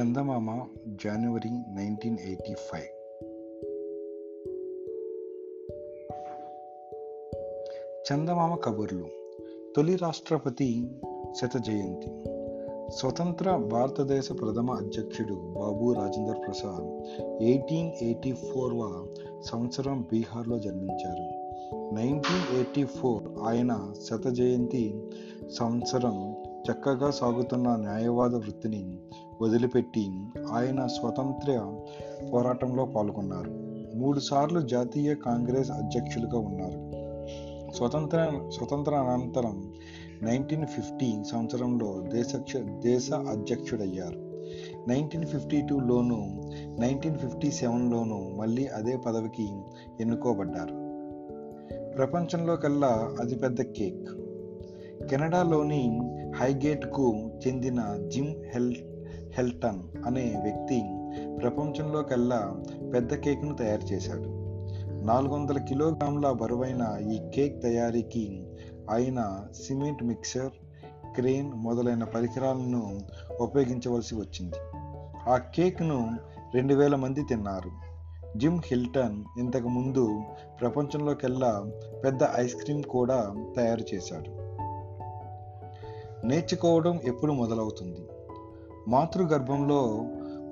చందమామ జనవరి nineteen eighty five చందమామ కబుర్లు. తొలి రాష్ట్రపతి శత జయంతి. స్వతంత్ర భారతదేశ ప్రథమ అధ్యక్షుడు బాబు రాజేంద్ర ప్రసాద్ ఎయిటీన్ ఎయిటీ ఫోర్వ సంవత్సరం బీహార్లో జన్మించారు. నైన్టీన్ ఎయిటీ ఫోర్ ఆయన శత జయంతి సంవత్సరం చక్కగా సాగుతున్న న్యాయవాద వృత్తిని వదిలిపెట్టి ఆయన స్వతంత్ర పోరాటంలో పాల్గొన్నారు. మూడుసార్లు జాతీయ కాంగ్రెస్ అధ్యక్షులుగా ఉన్నారు. స్వతంత్ర స్వతంత్ర అనంతరం నైన్టీన్ ఫిఫ్టీ సంవత్సరంలో దేశ దేశ అధ్యక్షుడయ్యారు. నైన్టీన్ ఫిఫ్టీ టూలోను నైన్టీన్ ఫిఫ్టీ సెవెన్లోను మళ్ళీ అదే పదవికి ఎన్నుకోబడ్డారు. ప్రపంచంలో కల్లా అతిపెద్ద కేక్. కెనడాలోని హైగేట్కు చెందిన జిమ్ హెల్ హెల్టన్ అనే వ్యక్తి ప్రపంచంలోకెల్లా పెద్ద కేక్ను తయారు చేశాడు. నాలుగు వందల కిలోగ్రాముల బరువైన ఈ కేక్ తయారీకి ఆయన సిమెంట్ మిక్సర్ క్రేన్ మొదలైన పరికరాలను ఉపయోగించవలసి వచ్చింది. ఆ కేక్ను రెండు వేల మంది తిన్నారు. జిమ్ హిల్టన్ ఇంతకు ముందు ప్రపంచంలోకెల్లా పెద్ద ఐస్ క్రీమ్ కూడా తయారు చేశాడు. నేర్చుకోవడం ఎప్పుడు మొదలవుతుంది? మాతృగర్భంలో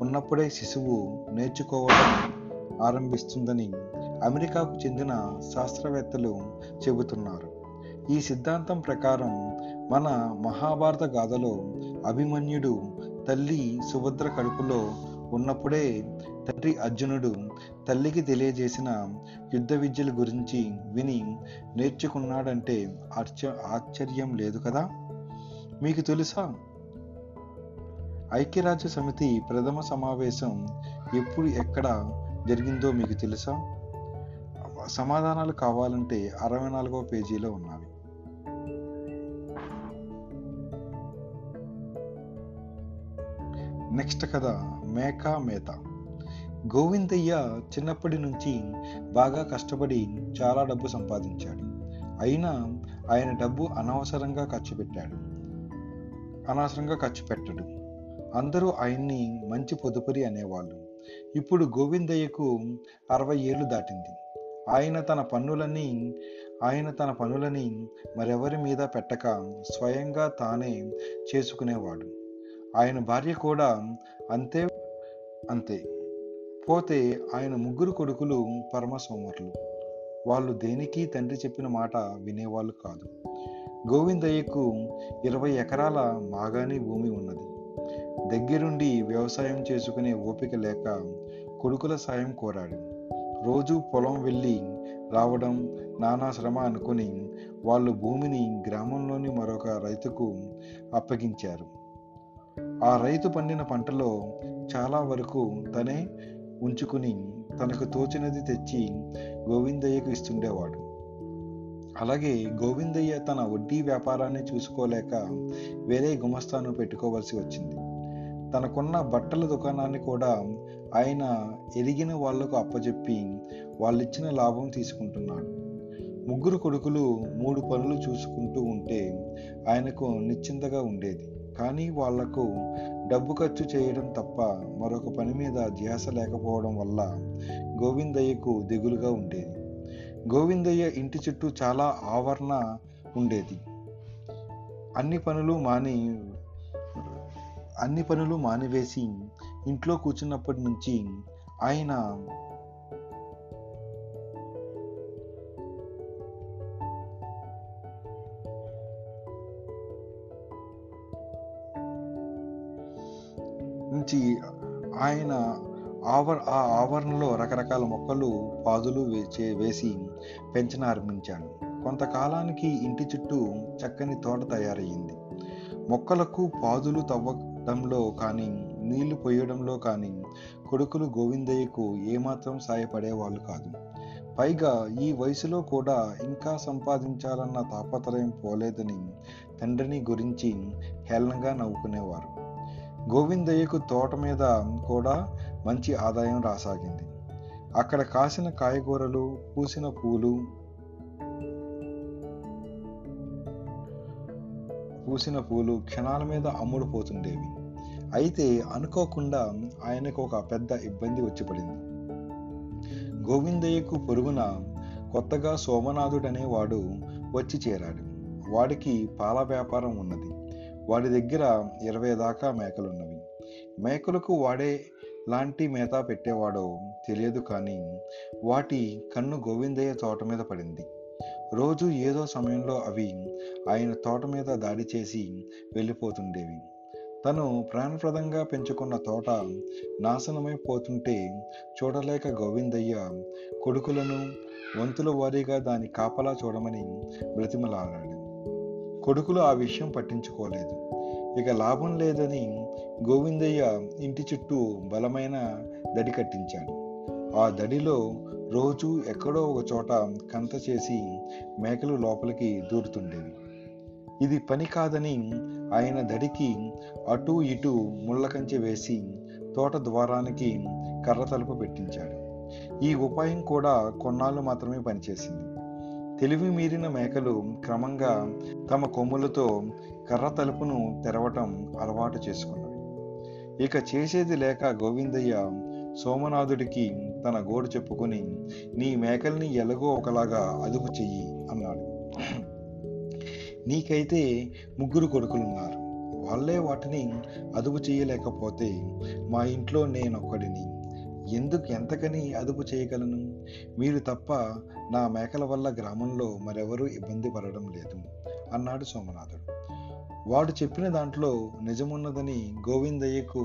ఉన్నప్పుడే శిశువు నేర్చుకోవడం ఆరంభిస్తుందని అమెరికాకు చెందిన శాస్త్రవేత్తలు చెబుతున్నారు. ఈ సిద్ధాంతం ప్రకారం మన మహాభారత గాథలో అభిమన్యుడు తల్లి సుభద్ర కడుపులో ఉన్నప్పుడే తండ్రి అర్జునుడు తల్లికి తెలియజేసిన యుద్ధ విద్యల గురించి విని నేర్చుకున్నాడంటే ఆశ్చర్యం లేదు కదా? మీకు తెలుసా? ఐక్యరాజ్య సమితి ప్రథమ సమావేశం ఎప్పుడు ఎక్కడ జరిగిందో మీకు తెలుసా? సమాధానాలు కావాలంటే అరవై నాలుగవ పేజీలో ఉన్నవి. నెక్స్ట్ కథ మేకా మేత. గోవిందయ్య చిన్నప్పటి నుంచి బాగా కష్టపడి చాలా డబ్బు సంపాదించాడు. అయినా ఆయన డబ్బు అనవసరంగా ఖర్చు పెట్టాడు. అనవసరంగా ఖర్చు పెట్టడు. అందరూ ఆయన్ని మంచి పొదుపురి అనేవాళ్ళు. ఇప్పుడు గోవిందయ్యకు అరవై ఏళ్ళు దాటింది. ఆయన తన పన్నులని ఆయన తన పనులని మరెవరి మీద పెట్టక స్వయంగా తానే చేసుకునేవాడు. ఆయన భార్య కూడా అంతే అంతే. పోతే ఆయన ముగ్గురు కొడుకులు పరమ సోమరులు వాళ్ళు దేనికి తండ్రి చెప్పిన మాట వినేవాళ్ళు కాదు. గోవిందయ్యకు ఇరవై ఎకరాల మాగాని భూమి ఉన్నది. దగ్గరుండి వ్యవసాయం చేసుకునే ఓపిక లేక కొడుకుల సాయం కోరాడు. రోజు పొలం వెళ్ళి రావడం నానా శ్రమ అనుకుని వాళ్ళు భూమిని గ్రామంలోని మరొక రైతుకు అప్పగించారు. ఆ రైతు పండిన పంటలో చాలా వరకు తనే ఉంచుకుని తనకు తోచినది తెచ్చి గోవిందయ్యకు ఇస్తుండేవాడు. అలాగే గోవిందయ్య తన వడ్డీ వ్యాపారాన్ని చూసుకోలేక వేరే గుమస్తాను పెట్టుకోవాల్సి వచ్చింది. తనకున్న బట్టల దుకాణాన్ని కూడా ఆయన ఎరిగిన వాళ్ళకు అప్పచెప్పి వాళ్ళిచ్చిన లాభం తీసుకుంటున్నాడు. ముగ్గురు కొడుకులు మూడు పనులు చూసుకుంటూ ఉంటే ఆయనకు నిశ్చింతగా ఉండేది. కానీ వాళ్ళకు డబ్బు ఖర్చు చేయడం తప్ప మరొక పని మీద ధ్యాస లేకపోవడం వల్ల గోవిందయ్యకు దిగులుగా ఉండేది. గోవిందయ్య ఇంటి చుట్టూ చాలా ఆవరణ ఉండేది. అన్ని పనులు మాని అన్ని పనులు మానివేసి ఇంట్లో కూర్చున్నప్పటి నుంచి ఆయన నుంచి ఆయన ఆవర ఆ ఆవరణలో రకరకాల మొక్కలు పాదులు వేచే వేసి పెంచనారంభించాడు కొంతకాలానికి ఇంటి చుట్టూ చక్కని తోట తయారయ్యింది. మొక్కలకు పాదులు తవ్వడంలో కానీ నీళ్ళు పోయడంలో కానీ కొడుకులు గోవిందయ్యకు ఏమాత్రం సాయపడేవాళ్ళు కాదు. పైగా ఈ వయసులో కూడా ఇంకా సంపాదించాలన్న తాపత్రయం పోలేదని తండ్రిని గురించి హేళనగా నవ్వుకునేవారు. గోవిందయ్యకు తోట మీద కూడా మంచి ఆదాయం రాసాగింది. అక్కడ కాసిన కాయగూరలు పూసిన పూలు పూసిన పూలు క్షణాల మీద అమ్ముడుపోతుండేవి. అయితే అనుకోకుండా ఆయనకు ఒక పెద్ద ఇబ్బంది వచ్చి పడింది గోవిందయ్యకు పొరుగున కొత్తగా సోమనాథుడనే వాడు వచ్చి చేరాడు. వాడికి పాల వ్యాపారం ఉన్నది. వాడి దగ్గర ఇరవై దాకా మేకలున్నవి. మేకలకు వాడే లాంటి మేత పెట్టేవాడో తెలియదు కానీ వాటి కన్ను గోవిందయ్య తోట మీద పడింది. రోజు ఏదో సమయంలో అవి ఆయన తోట మీద దాడి చేసి వెళ్ళిపోతుండేవి. తను ప్రాణప్రదంగా పెంచుకున్న తోట నాశనమైపోతుంటే చూడలేక గోవిందయ్య కొడుకులను వంతుల వారీగా దాని కాపలా చూడమని బ్రతిమలాడాడు. కొడుకులు ఆ విషయం పట్టించుకోలేదు. ఇక లాభం లేదని గోవిందయ్య ఇంటి చుట్టూ బలమైన దడి కట్టించాడు. ఆ దడిలో రోజు ఎక్కడో ఒక చోట కంత చేసి మేకలు లోపలికి దూరుతుండేవి. ఇది పని కాదని ఆయన దడికి అటు ఇటు ముళ్ళ కంచె వేసి తోట ద్వారానికి కర్ర తలుపు పెట్టించాడు. ఈ ఉపాయం కూడా కొన్నాళ్ళు మాత్రమే పనిచేసింది. తెలివి మీరిన మేకలు క్రమంగా తమ కొమ్ములతో కర్ర తలుపును తెరవటం అలవాటు చేసుకున్నవి. ఇక చేసేది లేక గోవిందయ్య సోమనాథుడికి తన గోడు చెప్పుకొని నీ మేకల్ని ఎలాగో ఒకలాగా అదుపు చెయ్యి అన్నాడు. నీకైతే ముగ్గురు కొడుకులున్నారు. వాళ్ళే వాటిని అదుపు చేయలేకపోతే మా ఇంట్లో నేనొక్కడిని. ఎందుకు ఎంతకని అదుపు చేయగలను? మీరు తప్ప నా మేకల వల్ల గ్రామంలో మరెవరూ ఇబ్బంది పడడం లేదు అన్నాడు సోమనాథుడు. వాడు చెప్పిన దాంట్లో నిజమున్నదని గోవిందయ్యకు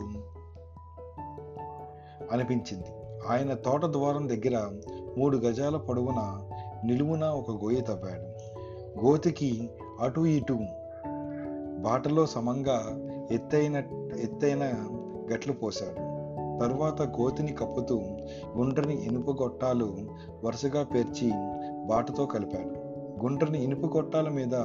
అనిపించింది. ఆయన తోట ద్వారం దగ్గర మూడు గజాల పొడవున నిలువున ఒక గోయ తవ్వాడు. గోతికి అటు ఇటు బాటలో సమంగా ఎత్తైన ఎత్తైన గట్లు పోశాడు. తరువాత గోతిని కప్పుతూ గుండ్రని ఇనుప గొట్టాలు వరుసగా పేర్చి బాటతో కలిపాడు. గుండ్రని ఇనుప గొట్టాల మీద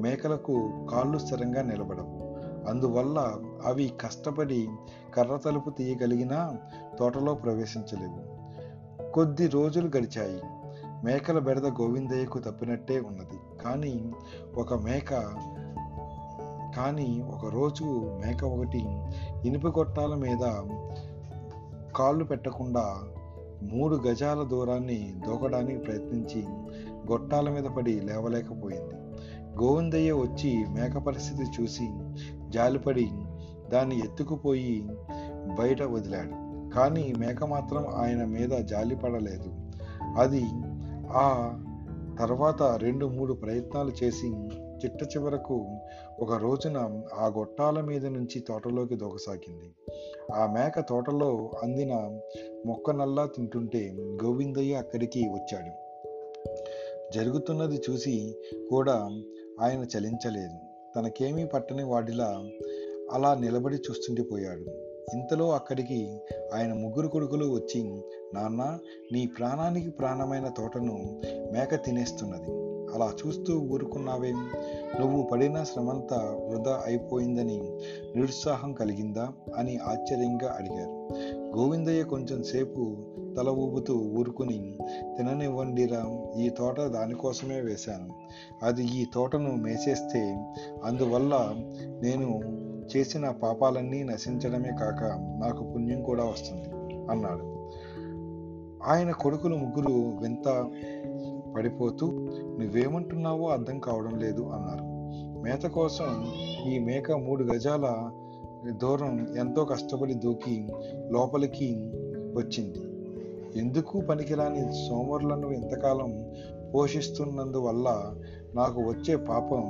మేకలకు కాళ్ళు స్థిరంగా నిలబడవు. అందువల్ల అవి కష్టపడి కర్ర తలుపు తీయగలిగినా తోటలో ప్రవేశించలేవు. కొద్ది రోజులు గడిచాయి. మేకల బెడద గోవిందయ్యకు తప్పినట్టే ఉన్నది. కానీ ఒక మేక కానీ ఒకరోజు మేక ఒకటి ఇనుప గొట్టాల మీద కాళ్ళు పెట్టకుండా మూడు గజాల దూరాన్ని దూకడానికి ప్రయత్నించి గొట్టాల మీద పడి లేవలేకపోయింది. గోవిందయ్య వచ్చి మేక పరిస్థితి చూసి జాలిపడి దాన్ని ఎత్తుకుపోయి బయట వదిలాడు. కానీ మేక మాత్రం ఆయన మీద జాలిపడలేదు అది ఆ తర్వాత రెండు మూడు ప్రయత్నాలు చేసి చిట్ట చివరకు ఒక రోజున ఆ గొట్టాల మీద నుంచి తోటలోకి దూకసాగింది. ఆ మేక తోటలో అందిన మొక్కనల్లా తింటుంటే గోవిందయ్య అక్కడికి వచ్చాడు. జరుగుతున్నది చూసి కూడా ఆయన చలించలేదు. తనకేమీ పట్టని వాడిలా అలా నిలబడి చూస్తుండిపోయాడు ఇంతలో అక్కడికి ఆయన ముగ్గురు కొడుకులు వచ్చి నాన్న నీ ప్రాణానికి ప్రాణమైన తోటను మేక తినేస్తున్నది. అలా చూస్తూ ఊరుకున్నావేం. నువ్వు పడిన శ్రమంతా వృధా అయిపోయిందని నిరుత్సాహం కలిగిందా? అని ఆశ్చర్యంగా అడిగారు. గోవిందయ్య కొంచెం సేపు తల ఊపుతూ ఊరుకుని తిననివ్వండిరా ఈ తోట దానికోసమే వేశాను. అది ఈ తోటను మేసేస్తే అందువల్ల నేను చేసిన పాపాలన్నీ నశించడమే కాక నాకు పుణ్యం కూడా వస్తుంది అన్నాడు. ఆయన కొడుకులు ముగ్గురు వింత పడిపోతూ నువ్వేమంటున్నావో అర్థం కావడం లేదు అన్నారు. మేత కోసం ఈ మేక మూడు గజాల దూరం ఎంతో కష్టపడి దూకి లోపలికి వచ్చింది. ఎందుకు పనికిరాని సోమరులను ఇంతకాలం పోషిస్తున్నందువల్ల నాకు వచ్చే పాపం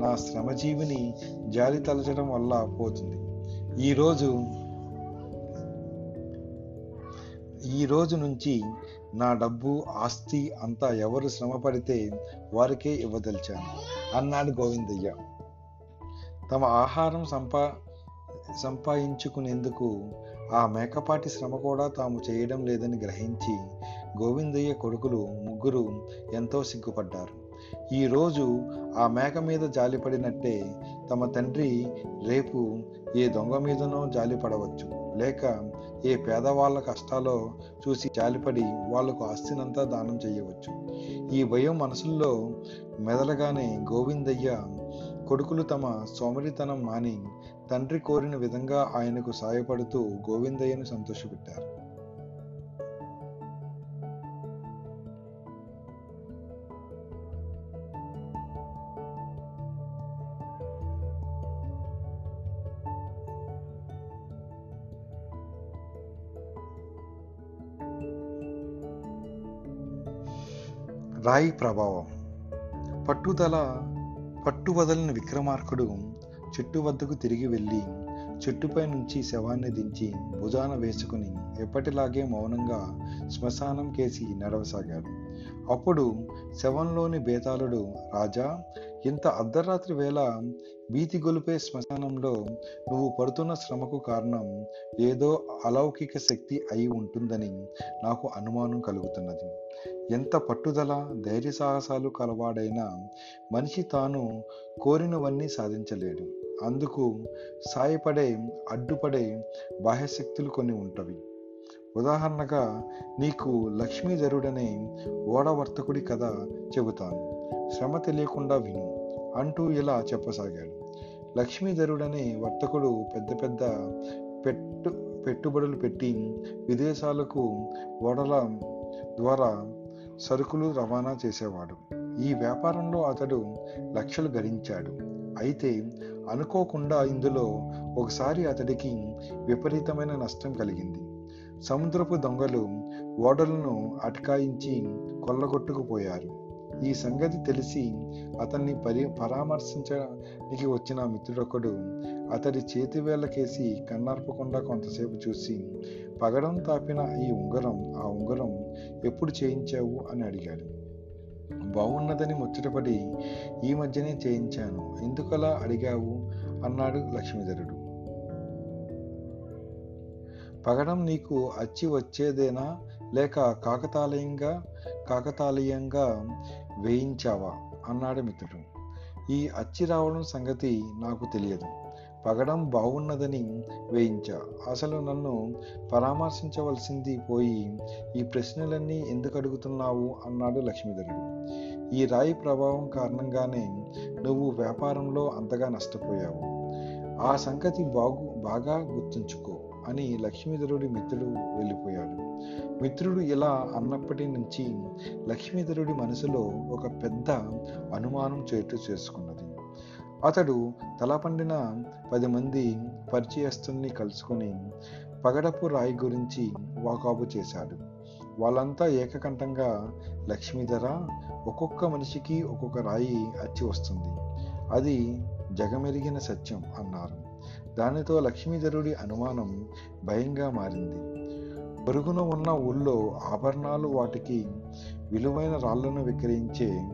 నా శ్రమజీవిని జాలి తలచడం వల్ల పోతుంది. ఈరోజు ఈ రోజు నుంచి నా డబ్బు ఆస్తి అంతా ఎవరు శ్రమ పడితే వారికే ఇవ్వదలిచాను. అన్నాడు గోవిందయ్య. తమ ఆహారం సంపా సంపాదించుకునేందుకు ఆ మేకపాటి శ్రమ కూడా తాము చేయడం లేదని గ్రహించి గోవిందయ్య కొడుకులు ముగ్గురు ఎంతో సిగ్గుపడ్డారు. ఈరోజు ఆ మేక మీద జాలిపడినట్టే తమ తండ్రి రేపు ఏ దొంగ మీదనో జాలిపడవచ్చు. లేక ఏ పేదవాళ్ళ కష్టాలో చూసి జాలిపడి వాళ్ళకు ఆస్తినంతా దానం చేయవచ్చు. ఈ భయం మనసుల్లో మెదలగానే గోవిందయ్య కొడుకులు తమ సోమరితనం మాని తండ్రి కోరిన విధంగా ఆయనకు సాయపడుతూ గోవిందయ్యను సంతోషపెట్టారు. రాయి ప్రభావం. పట్టుదల పట్టు వదలని విక్రమార్కుడు చెట్టు వద్దకు తిరిగి వెళ్ళి చెట్టుపై నుంచి శవాన్ని దించి భుజాన వేసుకుని ఎప్పటిలాగే మౌనంగా శ్మశానం కేసి నడవసాగాడు. అప్పుడు శవంలోని బేతాళుడు రాజా ఇంత అర్ధరాత్రి వేళ భీతి గొలిపే శ్మశానంలో నువ్వు పడుతున్న శ్రమకు కారణం ఏదో అలౌకిక శక్తి అయి ఉంటుందని నాకు అనుమానం కలుగుతున్నది. ఎంత పట్టుదల ధైర్య సాహసాలు కలవాడైనా మనిషి తాను కోరినవన్నీ సాధించలేడు. అందుకు సాయపడే అడ్డుపడే బాహ్యశక్తులు కొన్ని ఉంటవి. ఉదాహరణగా నీకు లక్ష్మీధరుడనే ఓడవర్తకుడి కథ చెబుతాను. శ్రమ తెలియకుండా విను. అంటూ ఇలా చెప్పసాగాడు. లక్ష్మీధరుడనే వర్తకుడు పెద్ద పెద్ద పెట్టు పెట్టుబడులు పెట్టి విదేశాలకు ఓడల ద్వారా సరుకులు రవాణా చేసేవాడు. ఈ వ్యాపారంలో అతడు లక్షలు గడించాడు అయితే అనుకోకుండా ఇందులో ఒకసారి అతడికి విపరీతమైన నష్టం కలిగింది. సముద్రపు దొంగలు ఓడలను అటకాయించి కొల్లగొట్టుకుపోయారు. ఈ సంగతి తెలిసి అతన్ని పరి పరామర్శించడానికి వచ్చిన మిత్రుడొకడు అతడి చేతివేళ్ళకేసి కన్నార్పకుండా కొంతసేపు చూసి పగడం తాపిన ఈ ఉంగరం ఆ ఉంగరం ఎప్పుడు చేయించావు? అని అడిగాడు. బాగున్నదని ముచ్చటపడి ఈ మధ్యనే చేయించాను. ఎందుకలా అడిగావు? అన్నాడు లక్ష్మీధరుడు. పగడం నీకు అచ్చి వచ్చేదేనా? లేక కాకతాళీయంగా కాకతాళీయంగా వేయించావా? అన్నాడు మిత్రుడు. ఈ అచ్చి రావడం సంగతి నాకు తెలియదు. పగడం బాగున్నదని వేయించా. అసలు నన్ను పరామర్శించవలసింది పోయి ఈ ప్రశ్నలన్నీ ఎందుకు అడుగుతున్నావు? అన్నాడు లక్ష్మీధరుడు. ఈ రాయి ప్రభావం కారణంగానే నువ్వు వ్యాపారంలో అంతగా నష్టపోయావు. ఆ సంగతి బాగు బాగా గుర్తుంచుకో. అని లక్ష్మీధరుడి మిత్రుడు వెళ్ళిపోయాడు. మిత్రుడు ఇలా అన్నప్పటి నుంచి లక్ష్మీధరుడి మనసులో ఒక పెద్ద అనుమానం చేటు చేసుకున్నది. అతడు తలపండిన పది మంది పరిచయస్తుల్ని కలుసుకొని పగడపు రాయి గురించి వాకాబు చేశాడు. వాళ్ళంతా ఏకకంఠంగా లక్ష్మీధర ఒక్కొక్క మనిషికి ఒక్కొక్క రాయి అచ్చి వస్తుంది. అది జగమెరిగిన సత్యం అన్నారు. దానితో లక్ష్మీధరుడి అనుమానం భయంగా మారింది. పొరుగున ఉన్న ఊళ్ళో ఆభరణాలు వాటికి విలువైన రాళ్ళను విక్రయించే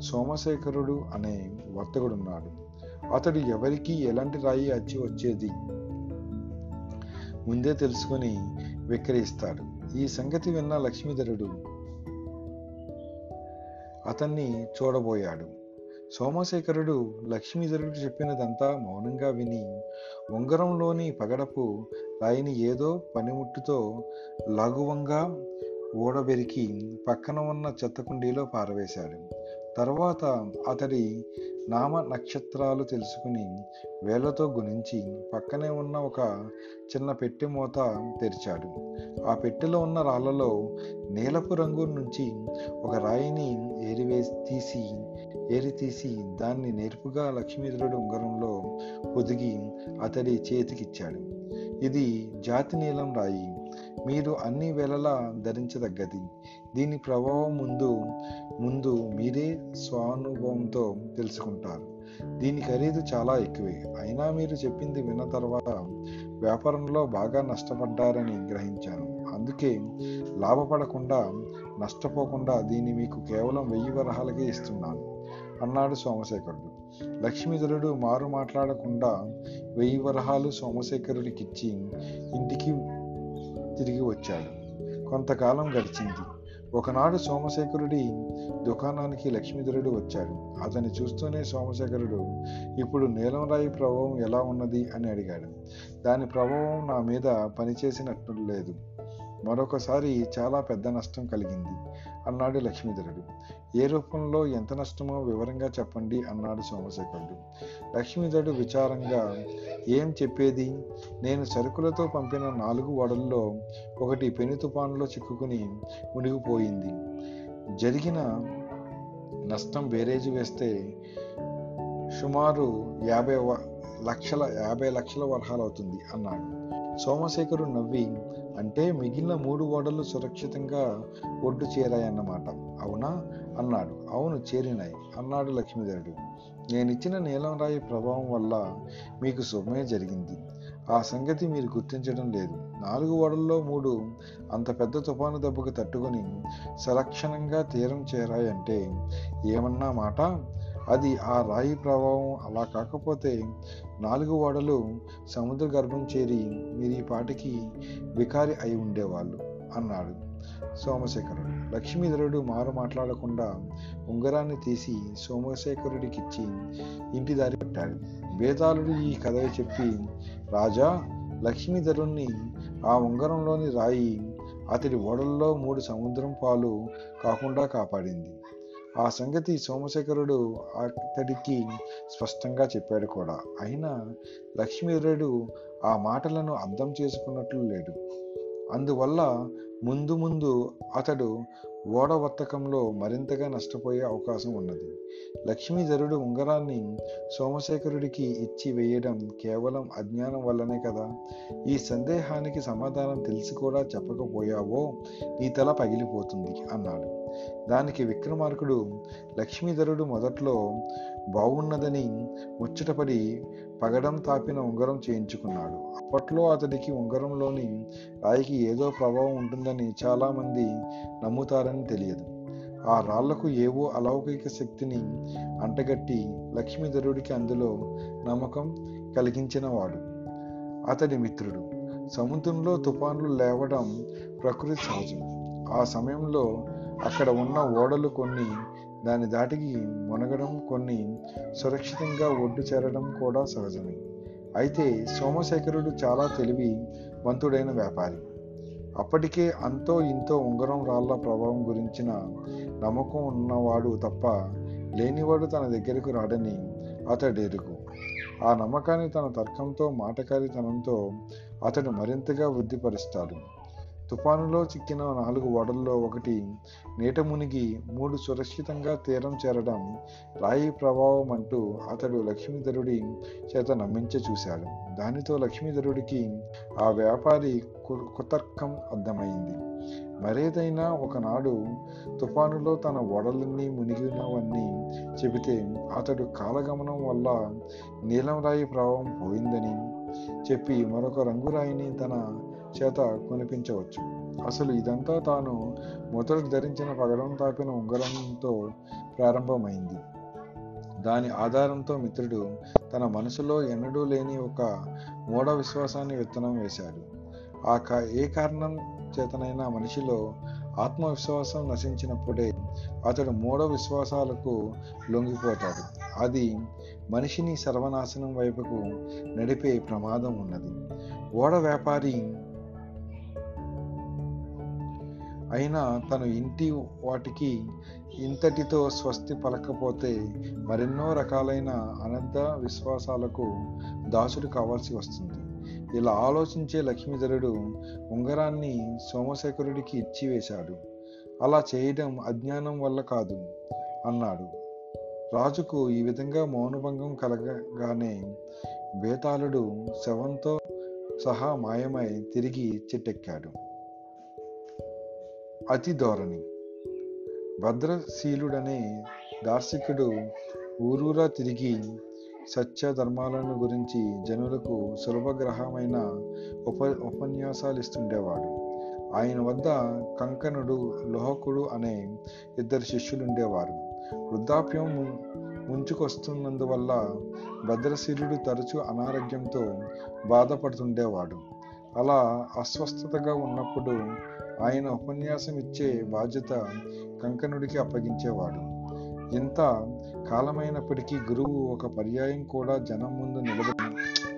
సోమశేఖరుడు అనే వర్తకుడున్నాడు. అతడు ఎవరికి ఎలాంటి రాయి అచ్చి వచ్చేది ముందే తెలుసుకొని విక్రయిస్తాడు. ఈ సంగతి విన్న లక్ష్మీధరుడు అతన్ని చూడబోయాడు. సోమశేఖరుడు లక్ష్మీధరుడు చెప్పినదంతా మౌనంగా విని ఉంగరంలోని పగడపు రాయిని ఏదో పనిముట్టుతో లఘువంగా ఊడబెరికి పక్కన ఉన్న చెత్తకుండీలో పారవేశాడు. తర్వాత అతడి నామ నక్షత్రాలు తెలుసుకుని వేళ్ళతో గుణించి పక్కనే ఉన్న ఒక చిన్న పెట్టె మూత తెరిచాడు. ఆ పెట్టెలో ఉన్న రాళ్ళలో నీలపు రంగు నుంచి ఒక రాయిని ఏరివేసి తీసి ఏరి తీసి దాన్ని నేర్పుగా లక్ష్మీధరుడు ఉంగరంలో పొదిగి అతడి చేతికిచ్చాడు. ఇది జాతి నీలం రాయి. మీరు అన్ని వేళలా ధరించదగ్గది. దీని ప్రభావం ముందు ముందు మీరే స్వానుభవంతో తెలుసుకుంటారు. దీని ఖరీదు చాలా ఎక్కువే. అయినా మీరు చెప్పింది విన్న తర్వాత వ్యాపారంలో బాగా నష్టపడ్డారని గ్రహించాను. అందుకే లాభపడకుండా నష్టపోకుండా దీన్ని మీకు కేవలం వెయ్యి వరహాలకే ఇస్తున్నాను అన్నాడు సోమశేఖరుడు. లక్ష్మీధరుడు మారు మాట్లాడకుండా వెయ్యి వరహాలు సోమశేఖరుడికిచ్చి ఇంటికి తిరిగి వచ్చాడు. కొంతకాలం గడిచింది. ఒకనాడు సోమశేఖరుడి దుకాణానికి లక్ష్మీధరుడు వచ్చాడు. అతన్ని చూస్తూనే సోమశేఖరుడు ఇప్పుడు నీలం రాయి ప్రభావం ఎలా ఉన్నది? అని అడిగాడు. దాని ప్రభావం నా మీద పనిచేసినట్టు లేదు. మరొకసారి చాలా పెద్ద నష్టం కలిగింది అన్నాడు లక్ష్మీధరుడు. ఏ రూపంలో ఎంత నష్టమో వివరంగా చెప్పండి అన్నాడు సోమశేఖరుడు. లక్ష్మీధరుడు విచారంగా ఏం చెప్పేది? నేను సరుకులతో పంపిన నాలుగు ఓడల్లో ఒకటి పెను తుపానులో చిక్కుకుని మునిగిపోయింది. జరిగిన నష్టం బేరేజీ వేస్తే సుమారు యాభై వ- లక్షల యాభై లక్షల వరహాలు అవుతుంది అన్నాడు. సోమశేఖరు నవ్వి అంటే మిగిలిన మూడు ఓడలు సురక్షితంగా ఒడ్డు చేరాయన్నమాట. అవునా? అన్నాడు. అవును చేరినాయి. అన్నాడు లక్ష్మీధరుడు నేనిచ్చిన నీలం రాయి ప్రభావం వల్ల మీకు శుభమే జరిగింది. ఆ సంగతి మీరు గుర్తించడం లేదు. నాలుగు ఓడల్లో మూడు అంత పెద్ద తుఫాను దెబ్బకు తట్టుకొని సలక్షణంగా తీరం చేరాయంటే ఏమన్నా మాట? అది ఆ రాయి ప్రభావం అలా కాకపోతే నాలుగు ఓడలు సముద్ర గర్భం చేరి మీరు ఈ పాటికి వికారి అయి ఉండేవాళ్ళు అన్నాడు సోమశేఖరుడు. లక్ష్మీధరుడు మారు మాట్లాడకుండా ఉంగరాన్ని తీసి సోమశేఖరుడికిచ్చి ఇంటి దారి పెట్టాడు. బేతాళుడు ఈ కథ చెప్పి రాజా లక్ష్మీధరుణ్ణి ఆ ఉంగరంలోని రాయి అతడి ఓడల్లో మూడు సముద్రం పాలు కాకుండా కాపాడింది. ఆ సంగతి సోమశేఖరుడు అతడికి స్పష్టంగా చెప్పాడు కూడా. అయినా లక్ష్మీధరుడు ఆ మాటలను అర్థం చేసుకున్నట్లు లేడు అందువల్ల ముందు ముందు అతడు ఓడ వర్తకంలో మరింతగా నష్టపోయే అవకాశం ఉన్నది. లక్ష్మీధరుడు ఉంగరాన్ని సోమశేఖరుడికి ఇచ్చి వేయడం కేవలం అజ్ఞానం వల్లనే కదా? ఈ సందేహానికి సమాధానం తెలిసి కూడా చెప్పకపోయావో నీ తల పగిలిపోతుంది అన్నాడు. దానికి విక్రమార్కుడు లక్ష్మీధరుడు మొదట్లో బాగున్నదని ముచ్చటపడి పగడం తాపిన ఉంగరం చేయించుకున్నాడు. అప్పట్లో అతడికి ఉంగరంలోని రాయికి ఏదో ప్రభావం ఉంటుందని చాలామంది నమ్ముతారని తెలియదు. ఆ రాళ్ళకు ఏవో అలౌకిక శక్తిని అంటగట్టి లక్ష్మీధరుడికి అందులో నమ్మకం కలిగించినవాడు. అతడి మిత్రుడు. సముద్రంలో తుఫాన్లు లేవడం ప్రకృతి సహజం. ఆ సమయంలో అక్కడ ఉన్న ఓడలు కొన్ని దాని దాటికి మునగడం కొన్ని సురక్షితంగా ఒడ్డు చేరడం కూడా సహజమే. అయితే సోమశేఖరుడు చాలా తెలివి వంతుడైన వ్యాపారి. అప్పటికే అంతో ఇంతో ఉంగరం రాళ్ళ ప్రభావం గురించిన నమ్మకం ఉన్నవాడు తప్ప లేనివాడు తన దగ్గరకు రాడని అతడు ఎరుగు. ఆ నమ్మకాన్ని తన తర్కంతో మాటకారితనంతో అతడు మరింతగా వృద్ధిపరుస్తాడు. తుఫానులో చిక్కిన నాలుగు ఓడల్లో ఒకటి నీట మునిగి మూడు సురక్షితంగా తీరం చేరడం రాయి ప్రభావం అంటూ అతడు లక్ష్మీధరుడి చేత నమ్మించ చూశాడు. దానితో లక్ష్మీధరుడికి ఆ వ్యాపారి కుతర్కం అర్థమైంది. మరేదైనా ఒకనాడు తుఫానులో తన ఓడలన్నీ మునిగినవన్నీ చెబితే అతడు కాలగమనం వల్ల నీలం రాయి ప్రభావం పోయిందని చెప్పి మరొక రంగురాయిని తన చేత కొనిపించవచ్చు. అసలు ఇదంతా తాను మొదట ధరించిన పగడం తాపిన ఉంగరంతో ప్రారంభమైంది. దాని ఆధారంతో మిత్రుడు తన మనసులో ఎన్నడూ లేని ఒక మూఢ విశ్వాసాన్ని విత్తనం వేశాడు. ఆ క ఏ కారణం చేతనైనా మనిషిలో ఆత్మవిశ్వాసం నశించినప్పుడే అతడు మూఢ విశ్వాసాలకు లొంగిపోతాడు. అది మనిషిని సర్వనాశనం వైపుకు నడిపే ప్రమాదం ఉన్నది. ఓడ వ్యాపారి అయినా తను ఇంటి వాటికి ఇంతటితో స్వస్తి పలకపోతే మరెన్నో రకాలైన అనర్థ విశ్వాసాలకు దాసుడు కావాల్సి వస్తుంది. ఇలా ఆలోచించే లక్ష్మీధరుడు ఉంగరాన్ని సోమశేఖరుడికి ఇచ్చివేశాడు. అలా చేయడం అజ్ఞానం వల్ల కాదు అన్నాడు. రాజుకు ఈ విధంగా మౌనభంగం కలగగానే బేతాళుడు శవంతో సహా మాయమై తిరిగి చెట్టెక్కాడు. అతి ధోరణి భద్రశీలుడనే దార్శికుడు ఊరూరా తిరిగి సత్య ధర్మాలను గురించి జనులకు సులభగ్రహమైన ఉప ఉపన్యాసాలు ఇస్తుండేవాడు ఆయన వద్ద కంకణుడు లోహకుడు అనే ఇద్దరు శిష్యులుండేవారు. వృద్ధాప్యం ముంచుకొస్తున్నందువల్ల భద్రశీలుడు తరచూ అనారోగ్యంతో బాధపడుతుండేవాడు. అలా అస్వస్థతగా ఉన్నప్పుడు ఆయన ఉపన్యాసం ఇచ్చే బాధ్యత కంకణుడికి అప్పగించేవాడు. ఇంత కాలమైనప్పటికీ గురువు ఒక పర్యాయం కూడా జనం ముందు నిలబడి